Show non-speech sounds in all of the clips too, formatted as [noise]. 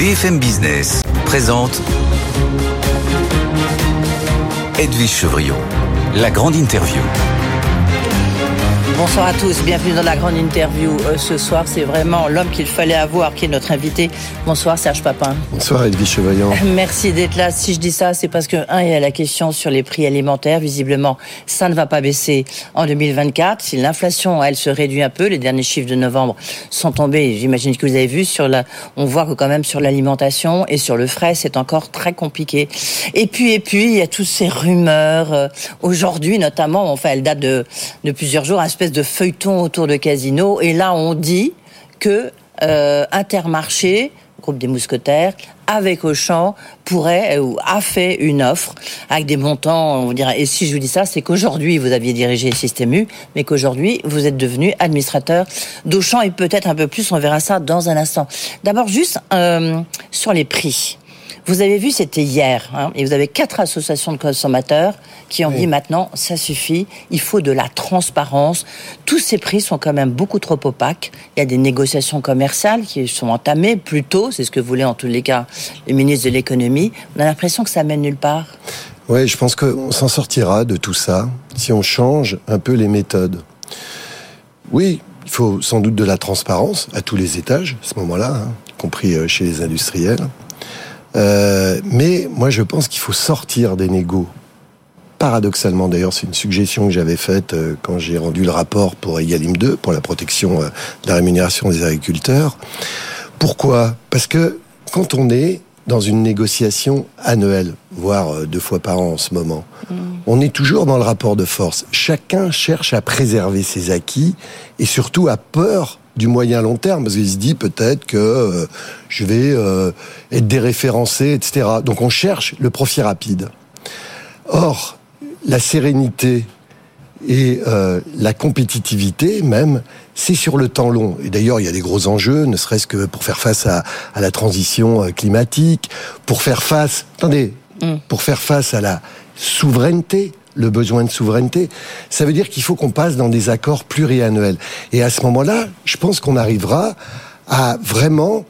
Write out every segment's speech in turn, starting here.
BFM Business présente Edwige Chevriot, la grande interview. Bonsoir à tous, bienvenue dans la grande interview. Euh, ce soir, c'est vraiment l'homme qu'il fallait avoir qui est notre invité. Bonsoir Serge Papin. Bonsoir Edwige Chevaillant. [laughs] Merci d'être là. Si je dis ça, c'est parce que, un, il y a la question sur les prix alimentaires. Visiblement, ça ne va pas baisser en 2024. Si l'inflation, elle, se réduit un peu, les derniers chiffres de novembre sont tombés. J'imagine que vous avez vu sur la, on voit que quand même sur l'alimentation et sur le frais, c'est encore très compliqué. Et puis, et puis, il y a toutes ces rumeurs. euh, Aujourd'hui, notamment, enfin, elle date de, de plusieurs jours, une espèce de feuilleton autour de Casino. Et là, on dit que euh, Intermarché, groupe des mousquetaires, avec Auchan, pourrait euh, ou a fait une offre avec des montants, on. Et si je vous dis ça, c'est qu'aujourd'hui vous aviez dirigé Système U, mais qu'aujourd'hui vous êtes devenu administrateur d'Auchan et peut-être un peu plus. On verra ça dans un instant. D'abord, juste euh, sur les prix. Vous avez vu, c'était hier, hein, et vous avez quatre associations de consommateurs qui ont Oui. dit maintenant, ça suffit, il faut de la transparence. Tous ces prix sont quand même beaucoup trop opaques. Il y a des négociations commerciales qui sont entamées plus tôt, c'est ce que voulaient en tous les cas les ministres de l'économie. On a l'impression que ça mène nulle part. Ouais, je pense qu'on s'en sortira de tout ça si on change un peu les méthodes. Oui, il faut sans doute de la transparence à tous les étages, à ce moment-là, hein, y compris euh, chez les industriels. Euh, mais moi, je pense qu'il faut sortir des négos. Paradoxalement, d'ailleurs, c'est une suggestion que j'avais faite euh, quand j'ai rendu le rapport pour Egalim 2, pour la protection euh, de la rémunération des agriculteurs. Pourquoi? Parce que quand on est dans une négociation annuelle, voire euh, deux fois par an en ce moment, on est toujours dans le rapport de force. Chacun cherche à préserver ses acquis et surtout a peur du moyen long terme parce qu'il se dit peut-être que euh, je vais euh, être déréférencé, etc. Donc on cherche le profit rapide. Or, la sérénité et euh, la compétitivité même, c'est sur le temps long. Et d'ailleurs, il y a des gros enjeux, ne serait-ce que pour faire face à, à la transition climatique, pour faire face, attendez, pour faire face à la souveraineté, le besoin de souveraineté. Ça veut dire qu'il faut qu'on passe dans des accords pluriannuels. Et à ce moment-là, je pense qu'on arrivera à vraiment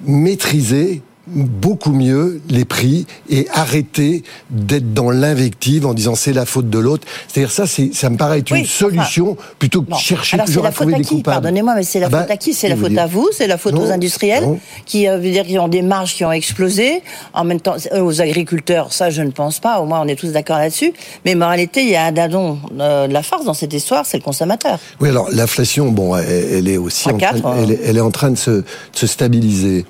maîtriser beaucoup mieux les prix et arrêter d'être dans l'invective en disant c'est la faute de l'autre. C'est-à-dire ça, ça me paraît être Oui, une solution plutôt que de chercher Alors c'est toujours la à faute trouver des qui? coupables. Pardonnez-moi, mais c'est la Ah bah, faute à qui? C'est la faute à vous? C'est la faute Non, aux industriels non. qui euh, veut dire qu'ils ont des marges qui ont explosé. En même temps, euh, aux agriculteurs, ça je ne pense pas. Au moins, on est tous d'accord là-dessus. Mais moralité, il y a un dadon euh, de la farce dans cette histoire, c'est le consommateur. Oui, alors l'inflation, bon, elle, elle est aussi en train, hein. elle, est- elle est en train de se, de se stabiliser.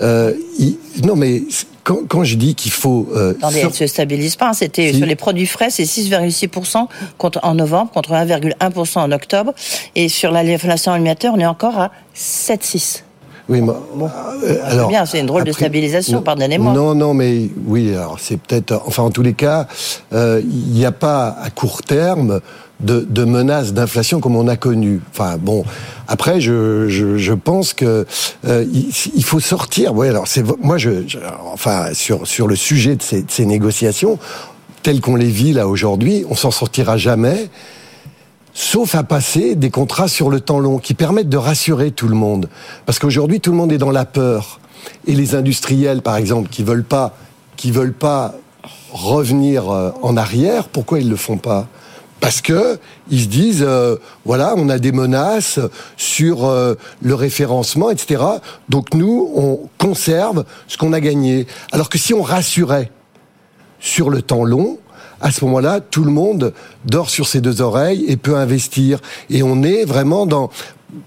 Euh, il- non, mais quand, quand je dis qu'il faut euh, Attendez, sor- elle se stabilise pas. hein. C'était Si. sur les produits frais, c'est 6,6% contre en novembre contre 1,1% en octobre. Et sur la- l'inflation alimentaire, on est encore à 7,6. Oui, mais, euh, alors, bien, c'est une drôle de stabilisation, pardonnez-moi. Non, non, mais oui, alors c'est peut-être, enfin en tous les cas, euh, il n'y a pas à court terme de, de menaces d'inflation comme on a connu. Enfin bon, après je, je, je pense que euh, il, il faut sortir. Oui, alors c'est moi je, je- enfin sur sur le sujet de ces, de ces négociations telles qu'on les vit là aujourd'hui, on s'en sortira jamais sauf à passer des contrats sur le temps long qui permettent de rassurer tout le monde. Parce qu'aujourd'hui, tout le monde est dans la peur. Et les industriels, par exemple, qui veulent veulent pas revenir euh, en arrière, pourquoi ils le font pas? Parce que ils se disent, euh, voilà, on a des menaces sur euh, le référencement, etc. Donc nous, on conserve ce qu'on a gagné. Alors que si on rassurait sur le temps long, à ce moment-là, tout le monde dort sur ses deux oreilles et peut investir. Et on est vraiment dans,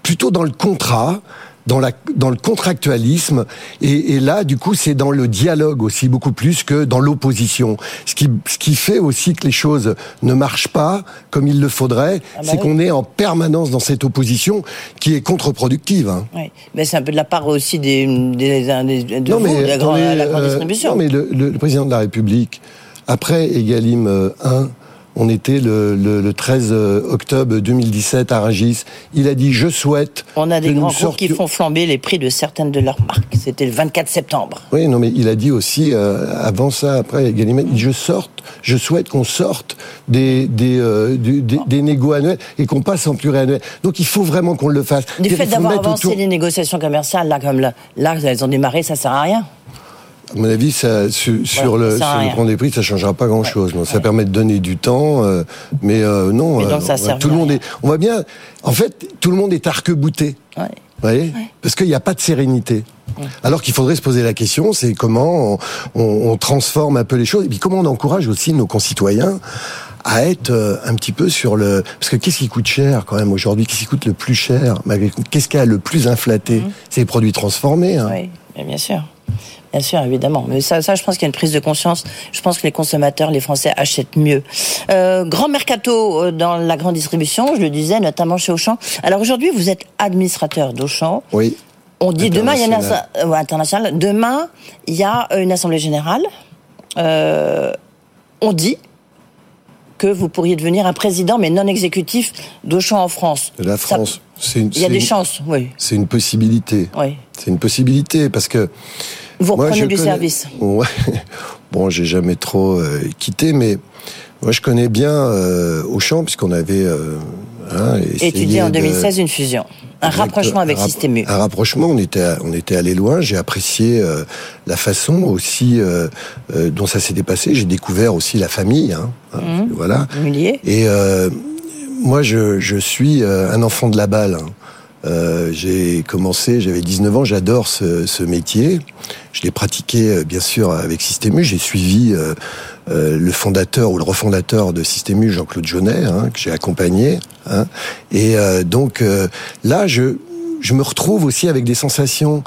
plutôt dans le contrat, dans, la, dans le contractualisme. Et, et là, du coup, c'est dans le dialogue aussi, beaucoup plus que dans l'opposition. Ce qui, ce qui fait aussi que les choses ne marchent pas comme il le faudrait, Ah bah c'est oui. qu'on est en permanence dans cette opposition qui est contre-productive. hein. Oui, mais c'est un peu de la part aussi des, des, des- de Non, vous, mais de la grande, attendez, la grande euh, distribution. non, mais le, le- le président de la République, après Egalim euh, 1, On était le, le, le 13 euh, octobre 2017 à Rungis. Il a dit je souhaite. On a des que grands groupes qui font flamber les prix de certaines de leurs marques. C'était le 24 septembre. Oui, non, mais il a dit aussi euh, avant ça, après Gallimard, je sorte, je souhaite qu'on sorte des des euh, du- des, des négos annuels et qu'on passe en pluriannuel. Donc il faut vraiment qu'on le fasse. Du fait d'avoir avancé autour- les négociations commerciales, là, comme là, là, elles ont démarré, ça sert à rien. À mon avis, ça, sur, sur Voilà, le, ça sur le point des prix, ça changera pas grand-chose. Non, Ça permet de donner du temps, euh, mais euh, non. Mais donc, euh, ça sert tout le monde est. On voit bien. En fait, tout le monde est arc-bouté. Ouais. Vous voyez Parce qu'il n'y a pas de sérénité. Alors qu'il faudrait se poser la question, c'est comment on, on- on transforme un peu les choses, et puis comment on encourage aussi nos concitoyens à être euh, un petit peu sur le... Parce que qu'est-ce qui coûte cher quand même aujourd'hui? Qu'est-ce qui coûte le plus cher Qu'est-ce qui a le plus inflaté? C'est les produits transformés. hein. Oui, bien sûr. Bien sûr, évidemment. Mais ça, ça, je pense qu'il y a une prise de conscience. Je pense que les consommateurs, les Français achètent mieux. Euh, grand mercato euh, dans la grande distribution, je le disais, notamment chez Auchan. Alors aujourd'hui, vous êtes administrateur d'Auchan. Oui. On dit demain, il y a une ouais, international. Demain, il y a euh, une assemblée générale. Euh, on dit que vous pourriez devenir un président, mais non exécutif d'Auchan en France. De la Ça- France. C'est une- Il y a des une- chances, oui. C'est une possibilité. oui. C'est une possibilité parce que Vous Moi, reprenez je du connais- service. Ouais. [laughs] Bon, j'ai jamais trop euh, quitté, mais moi je connais bien euh, Auchan puisqu'on avait euh, hein, Étudié en de- 2016 une fusion. Un rapprochement avec un Système U. Un rapprochement, on était on était allé loin. J'ai apprécié euh, la façon aussi euh, dont ça s'était passé. J'ai découvert aussi la famille. Hein, hein, Mhm. Voilà. Humilié. Et moi, je, je suis un enfant de la balle. hein. Euh, j'ai commencé, j'avais 19 ans, j'adore ce, ce métier. Je l'ai pratiqué, euh, bien sûr, avec Système U. J'ai suivi euh, euh, le fondateur ou le refondateur de Système U, Jean-Claude Jaunet, hein, que j'ai accompagné. hein. Et euh, donc là, je, je me retrouve aussi avec des sensations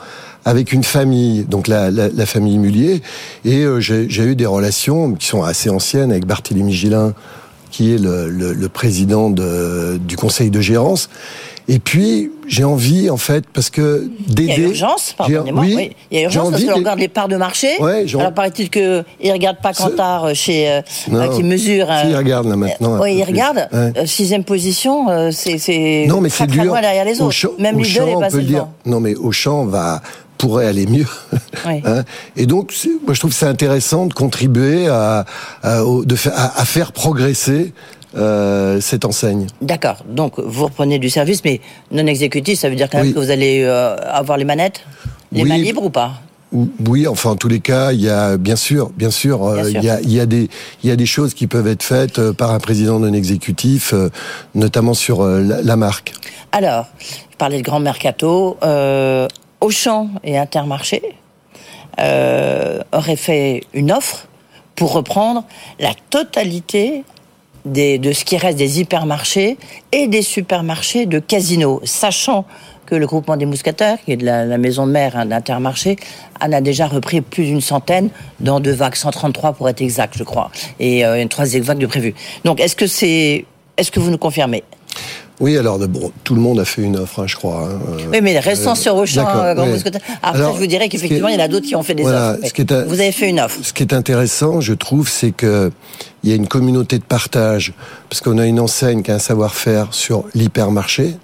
avec une famille, donc la, la, la famille Mullier, et j'ai eu des relations qui sont assez anciennes avec Barthélémy Gillin, qui est le, le, le président de, du conseil de gérance. Et puis, j'ai envie, en fait, parce que Il y a d'aider... urgence, pardonnez-moi. oui, Oui, Il y a urgence parce qu'on de- regarde les parts de marché. Ouais, Alors paraît-il qu'il ne regarde pas Cantar euh, chez, euh, euh, qui mesure. Si, il regarde, là, maintenant, un Oui, peu il plus. regarde. Ouais. Euh, sixième position, euh, c'est Non, mais c'est dur. derrière les autres. Auchan- Même Lidl est on passé dire. Non, mais Auchan va pourrait aller mieux. Oui. Hein et donc, moi, je trouve que c'est intéressant de contribuer à, de fa- à, à faire progresser euh, cette enseigne. D'accord. Donc vous reprenez du service, mais non exécutif, ça veut dire quand même que vous allez euh, avoir les manettes, les Oui. mains libres ou pas? Ou- Oui, enfin, en tous les cas, il y a bien sûr, bien sûr, euh, Bien sûr. il y a, il y a des, il y a des choses qui peuvent être faites par un président non exécutif, notamment sur la, la marque. Alors, je parlais de grand mercato. Euh, Auchan et Intermarché euh, auraient fait une offre pour reprendre la totalité des, de ce qui reste des hypermarchés et des supermarchés de Casino, sachant que le groupement des mousquetaires, qui est de la, maison de mère hein, d'Intermarché, en a déjà repris plus d'une centaine dans deux vagues, 133 pour être exact, je crois, et euh, une troisième vague de prévu. Donc, est-ce que c'est, est-ce que vous nous confirmez? Oui, alors bon, tout le monde a fait une offre, hein, je crois. hein, euh, Oui, mais restons sur Auchan, euh, Grand oui. Après, Alors, je vous dirais qu'effectivement, il y en a d'autres qui ont fait des Voilà, offres. ce qui est un- Vous avez fait une offre. Ce qui est intéressant, je trouve, c'est que il y a une communauté de partage, parce qu'on a une enseigne qui a un savoir-faire sur l'hypermarché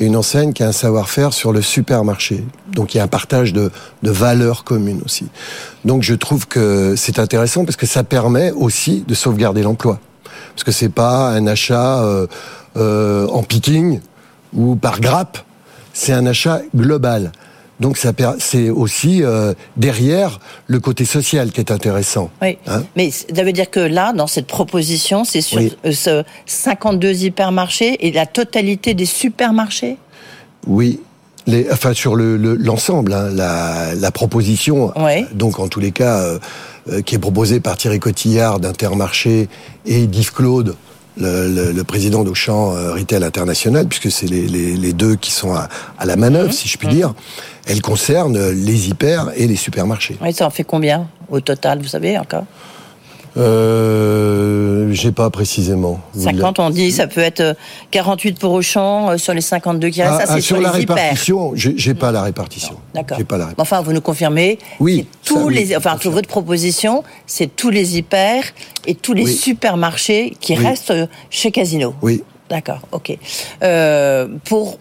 et une enseigne qui a un savoir-faire sur le supermarché. Donc il y a un partage de, de valeurs communes aussi. Donc je trouve que c'est intéressant parce que ça permet aussi de sauvegarder l'emploi. Parce que c'est pas un achat euh, euh, en picking ou par grappe, c'est un achat global. Donc c'est aussi euh, derrière le côté social qui est intéressant. Oui. Hein mais ça veut dire que là, dans cette proposition, c'est sur Oui. euh, ce 52 hypermarchés et la totalité des supermarchés? Oui. Les, enfin sur le le- l'ensemble, hein, la, la proposition. Oui. Donc en tous les cas, euh, qui est proposée par Thierry Cotillard d'Intermarché et d'Yves Claude, le, le- le président d'Auchan euh, Retail International, puisque c'est les, les, les deux qui sont à, à la manœuvre, si je puis dire. Elle concerne les hyper et les supermarchés. Oui, ça en fait combien au total, vous savez encore? Euh, J'ai pas précisément. 50, on dit, ça peut être 48 pour Auchan euh, sur les 52 qui restent. Ah, ça, ah, sur, sur, la les répartition, j'ai pas la répartition. D'accord. J'ai pas la répartition. Enfin, vous nous confirmez. Oui, tous ça, oui, les, enfin, sûr. votre proposition, c'est tous les hyper et tous les Oui. supermarchés qui Oui. restent euh, chez Casino. Oui. D'accord, ok. Euh, pour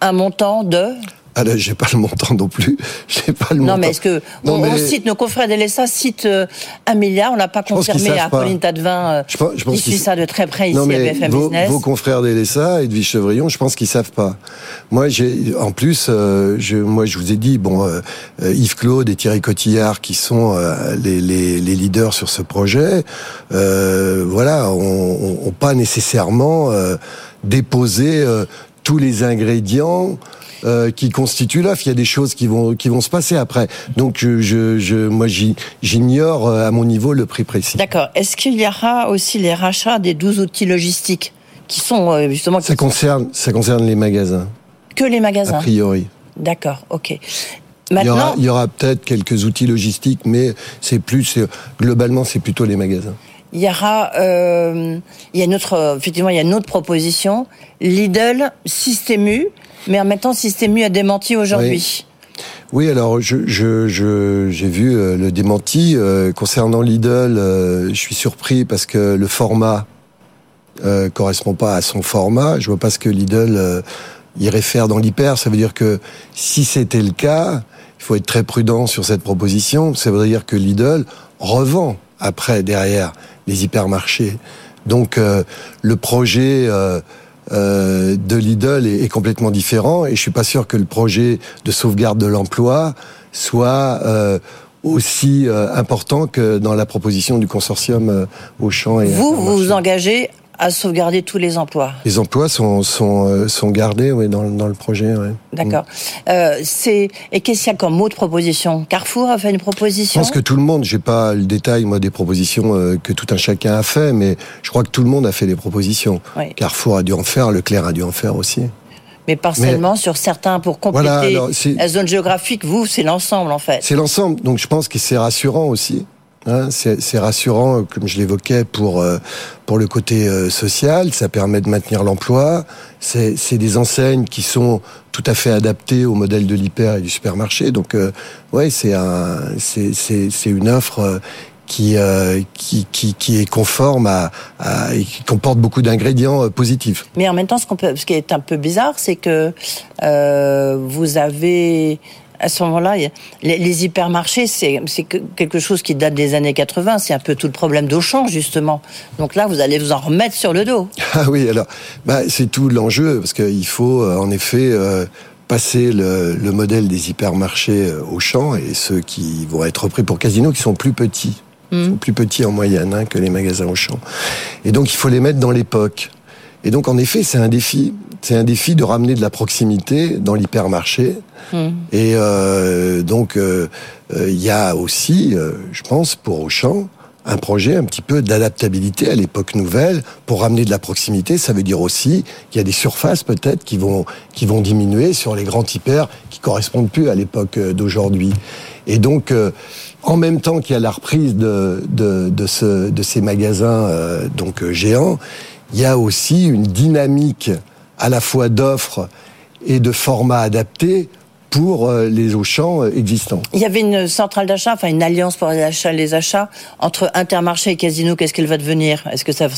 un montant de. Ah là, j'ai pas le montant non plus. [laughs] J'ai pas le montant. Non, mais est-ce que Non, on, mais- on cite nos confrères d'Elessa citent euh, un milliard On n'a pas confirmé à. Pauline Tadevin euh, Je pense- je pense suit ça de très près ici non, à mais BFM vos, Business. vos confrères d'Elessa et de Vichevrillon, je pense qu'ils savent pas. Moi, j'ai, en plus, euh, je, moi, je vous ai dit, bon, euh, euh, Yves Claude et Thierry Cotillard, qui sont euh, les, les, les leaders sur ce projet, voilà, ont, ont- ont pas nécessairement déposé euh, tous les ingrédients. Euh, qui constituent l'œuf. Il y a des choses qui vont qui vont se passer après. Donc je, je, je moi j'ignore euh, à mon niveau le prix précis. D'accord. Est-ce qu'il y aura aussi les rachats des 12 outils logistiques qui sont euh, justement qui Ça concerne ça concerne les magasins que les a magasins priori. D'accord, ok. Il y aura, Maintenant, il y aura peut-être quelques outils logistiques, mais c'est plus, globalement, c'est plutôt les magasins. il y aura, euh, il y a une autre, euh, effectivement, il y a une autre proposition. Lidl, Systému, mais en même temps, Systému a démenti aujourd'hui. Oui, alors je, je, je- j'ai vu euh, le démenti euh, concernant Lidl. euh, je suis surpris parce que le format euh, correspond pas à son format. Je vois pas ce que Lidl euh, irait faire dans l'hyper. Ça veut dire que si c'était le cas, il faut être très prudent sur cette proposition. Ça veut dire que Lidl revend après derrière les hypermarchés. Donc le projet euh, de Lidl est, est complètement différent et je suis pas sûr que le projet de sauvegarde de l'emploi soit euh, aussi euh, important que dans la proposition du consortium euh, Auchan et Vous, vous vous engagez à sauvegarder tous les emplois. Les emplois sont sont euh, sont gardés oui, dans, dans le projet. D'accord. Euh, c'est et qu'est-ce qu'il y a comme autre proposition? Carrefour a fait une Je proposition? pense que tout le monde, j'ai pas le détail moi des propositions euh, que tout un chacun a fait, mais je crois que tout le monde a fait des propositions. Oui. Carrefour a dû en faire, Leclerc a dû en faire aussi. mais partiellement sur certains pour compléter Voilà, alors, c'est- la zone géographique. Vous, c'est l'ensemble en fait. C'est l'ensemble, donc je pense que c'est rassurant aussi. Hein, c'est rassurant, euh, comme je l'évoquais, pour euh, pour le côté euh, social. Ça permet de maintenir l'emploi. C'est des enseignes qui sont tout à fait adaptées au modèle de l'hyper et du supermarché. Donc euh, ouais, c'est un c'est une offre. qui, euh, qui, qui, qui est conforme à, à et qui comporte beaucoup d'ingrédients positifs. Mais en même temps, ce, qu'on peut, ce qui est un peu bizarre, c'est que euh, vous avez à ce moment-là, les, les hypermarchés, c'est c'est que- quelque chose qui date des années 80. C'est un peu tout le problème d'Auchan, justement. Donc là, vous allez vous en remettre sur le dos. [laughs] Ah oui, alors, bah, c'est tout l'enjeu, parce qu'il faut euh, en effet euh, passer le, le modèle des hypermarchés euh, au champ et ceux qui vont être repris pour Casino, qui sont plus petits, sont plus petits en moyenne hein, que les magasins au champ. Et donc, il faut les mettre dans l'époque. Et donc, en effet, c'est un défi. C'est un défi de ramener de la proximité dans l'hypermarché. Et euh, donc, euh, euh, il y a aussi, euh, je pense, pour Auchan, un projet un petit peu d'adaptabilité à l'époque nouvelle pour ramener de la proximité. Ça veut dire aussi qu'il y a des surfaces peut-être qui vont qui vont diminuer sur les grands hyper qui correspondent plus à l'époque euh, d'aujourd'hui. Et donc, euh, en même temps qu'il y a la reprise de de, de, ce, de ces magasins euh, donc euh, géants, il y a aussi une dynamique à la fois d'offres et de formats adaptés pour euh, les Auchan euh, existants. Il y avait une centrale d'achat, enfin une alliance pour les achats, les achats entre Intermarché et Casino. Qu'est-ce qu'elle va devenir? Est-ce que ça,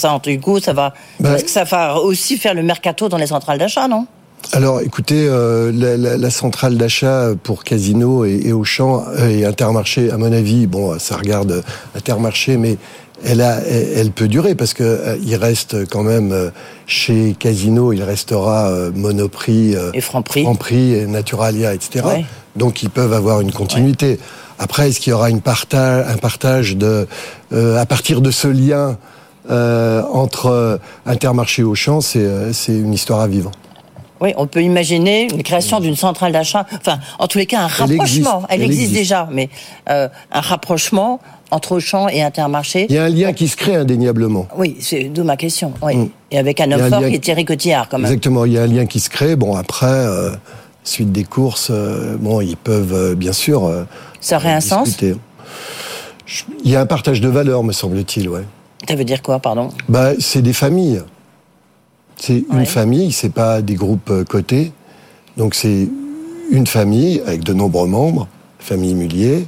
coup, ça va, Ben- est-ce que ça va aussi faire le mercato dans les centrales d'achat, non? Alors, écoutez, euh, la, la- la centrale d'achat pour Casino et, et Auchan et Intermarché, à mon avis, bon, ça regarde Intermarché, mais elle, a, elle, elle peut durer parce que euh, il reste quand même euh, chez Casino, il restera euh, Monoprix, euh, Et Franprix. Franprix, et Naturalia, etc. Ouais. Donc, ils peuvent avoir une continuité. Après, est-ce qu'il y aura une partage, un partage de, euh, à partir de ce lien euh, entre Intermarché et Auchan, c'est euh, c'est une histoire à vivre. Oui, on peut imaginer une création d'une centrale d'achat. Enfin, en tous les cas, un Elle rapprochement. existe. Elle, existe, existe. déjà, mais euh, un rapprochement entre Auchan et Intermarché. Il y a un lien qui se crée indéniablement. Oui, c'est d'où ma question. Oui. Mm. Et avec un homme fort lien- qui est Thierry Cotillard, quand même. Exactement, il y a un lien qui se crée. Bon, après, euh, suite des courses, euh, bon, ils peuvent bien sûr. Ça aurait un sens. Il y a un partage de valeurs, me semble-t-il, ouais. Ça veut dire quoi, pardon? Bah, C'est des familles. C'est une famille, c'est pas des groupes euh, cotés. Donc c'est une famille avec de nombreux membres, famille Mullier.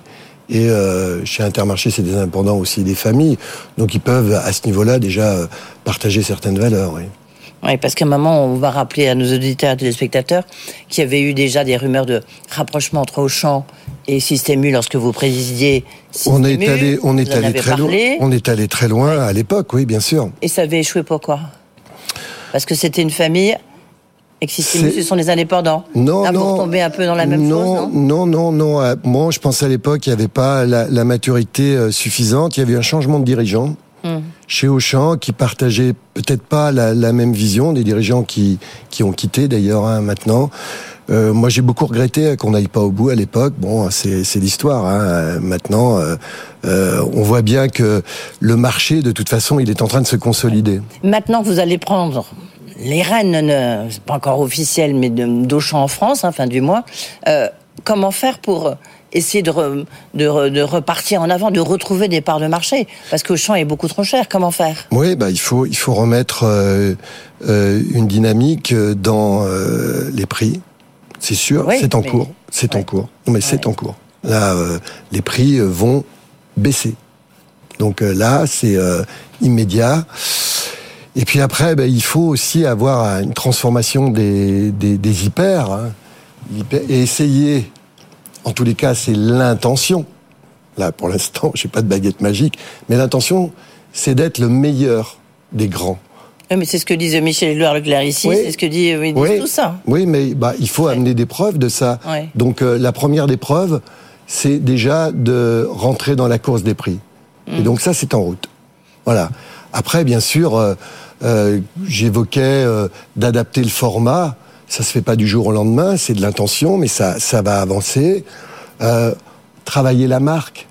Et euh, chez Intermarché, c'est des indépendants aussi des familles. Donc ils peuvent, à ce niveau-là, déjà euh, partager certaines valeurs. Oui. Oui, parce qu'à un moment, on va rappeler à nos auditeurs et téléspectateurs qu'il y avait eu déjà des rumeurs de rapprochement entre Auchan et Système U lorsque vous présidiez on est allé, on est allé très loin. On est allé très loin à l'époque, oui, bien sûr. Et ça avait échoué pourquoi? Parce que c'était une famille et que Système U, ce sont des indépendants. Non, Là, non. Vous un peu dans la même non, chose, non Non, non, non. Moi, je pense à l'époque, il n'y avait pas la, la, maturité euh, suffisante. Il y avait un changement de dirigeant. Hmm. Chez Auchan, qui partageaient peut-être pas la, la, même vision, des dirigeants qui, qui ont quitté d'ailleurs hein, maintenant. Euh, moi, j'ai beaucoup regretté qu'on n'aille pas au bout à l'époque. Bon, c'est l'histoire. Hein. Maintenant, euh, euh, on voit bien que le marché, de toute façon, il est en train de se consolider. Maintenant vous allez prendre les rênes, c'est pas encore officiel, mais d'Auchan en France, hein, fin du mois, euh, comment faire pour essayer de, de, repartir en avant, de retrouver des parts de marché Parce que le champ est beaucoup trop cher. Comment faire? Oui, bah, il, faut, il faut remettre euh, euh, une dynamique dans euh, les prix. C'est sûr, c'est en cours. C'est en cours. Non, mais c'est en cours. Là, les prix vont baisser. Donc là, c'est immédiat. Et puis après, bah, il faut aussi avoir une transformation des, des, des hyper, hein. hyper et essayer en tous les cas, c'est l'intention. Là, pour l'instant, [laughs] j'ai pas de baguette magique, mais l'intention, c'est d'être le meilleur des grands. Oui, mais c'est ce que disait Michel Éluard Leclerc ici, c'est ce que dit, oui, tout ça. Oui, mais bah, il faut amener des preuves de ça. Donc euh, la première des preuves, c'est déjà de rentrer dans la course des prix. Et mm. donc ça, c'est en route. Voilà. Après, bien sûr, euh, euh, j'évoquais d'adapter le format. Ça se fait pas du jour au lendemain, c'est de l'intention, mais ça, ça va avancer. Euh, travailler la marque,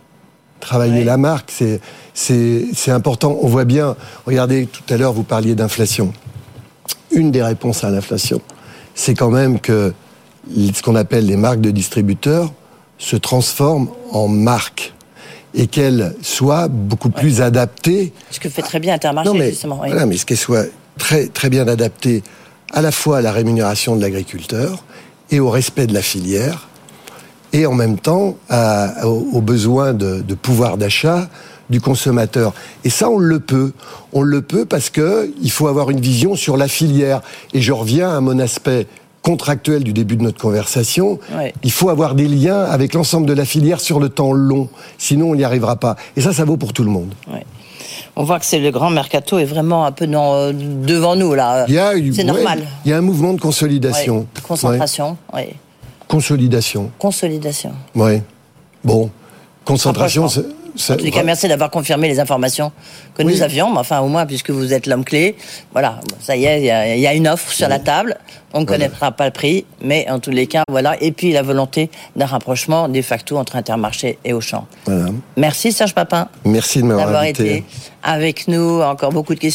travailler la marque, c'est c'est important. On voit bien. Regardez, tout à l'heure vous parliez d'inflation. Une des réponses à l'inflation, c'est quand même que ce qu'on appelle les marques de distributeurs se transforment en marques et qu'elles soient beaucoup plus adaptées. Ce que fait très bien Intermarché, mais, justement. Voilà, mais ce qu'elles soient très, très bien adaptées à la fois à la rémunération de l'agriculteur et au respect de la filière, et en même temps aux, besoins de, pouvoir d'achat du consommateur. Et ça, on le peut. On le peut parce que il faut avoir une vision sur la filière. Et je reviens à mon aspect contractuel du début de notre conversation. Il faut avoir des liens avec l'ensemble de la filière sur le temps long. Sinon, on n'y arrivera pas. Et ça, ça vaut pour tout le monde on voit que c'est le grand mercato est vraiment un peu euh, devant nous là. C'est normal. Il y a un mouvement de consolidation. Concentration, oui. Consolidation. Consolidation. Oui. Bon, concentration. En tout cas, merci d'avoir confirmé les informations que nous avions, mais enfin, au moins, puisque vous êtes l'homme clé, voilà, ça y est, il y, a une offre sur la table. On ne connaîtra pas le prix, mais en tous les cas, voilà. Et puis la volonté d'un rapprochement de facto entre Intermarché et Auchan. Voilà. Merci Serge Papin. Merci de m'avoir été avec nous. Encore beaucoup de questions.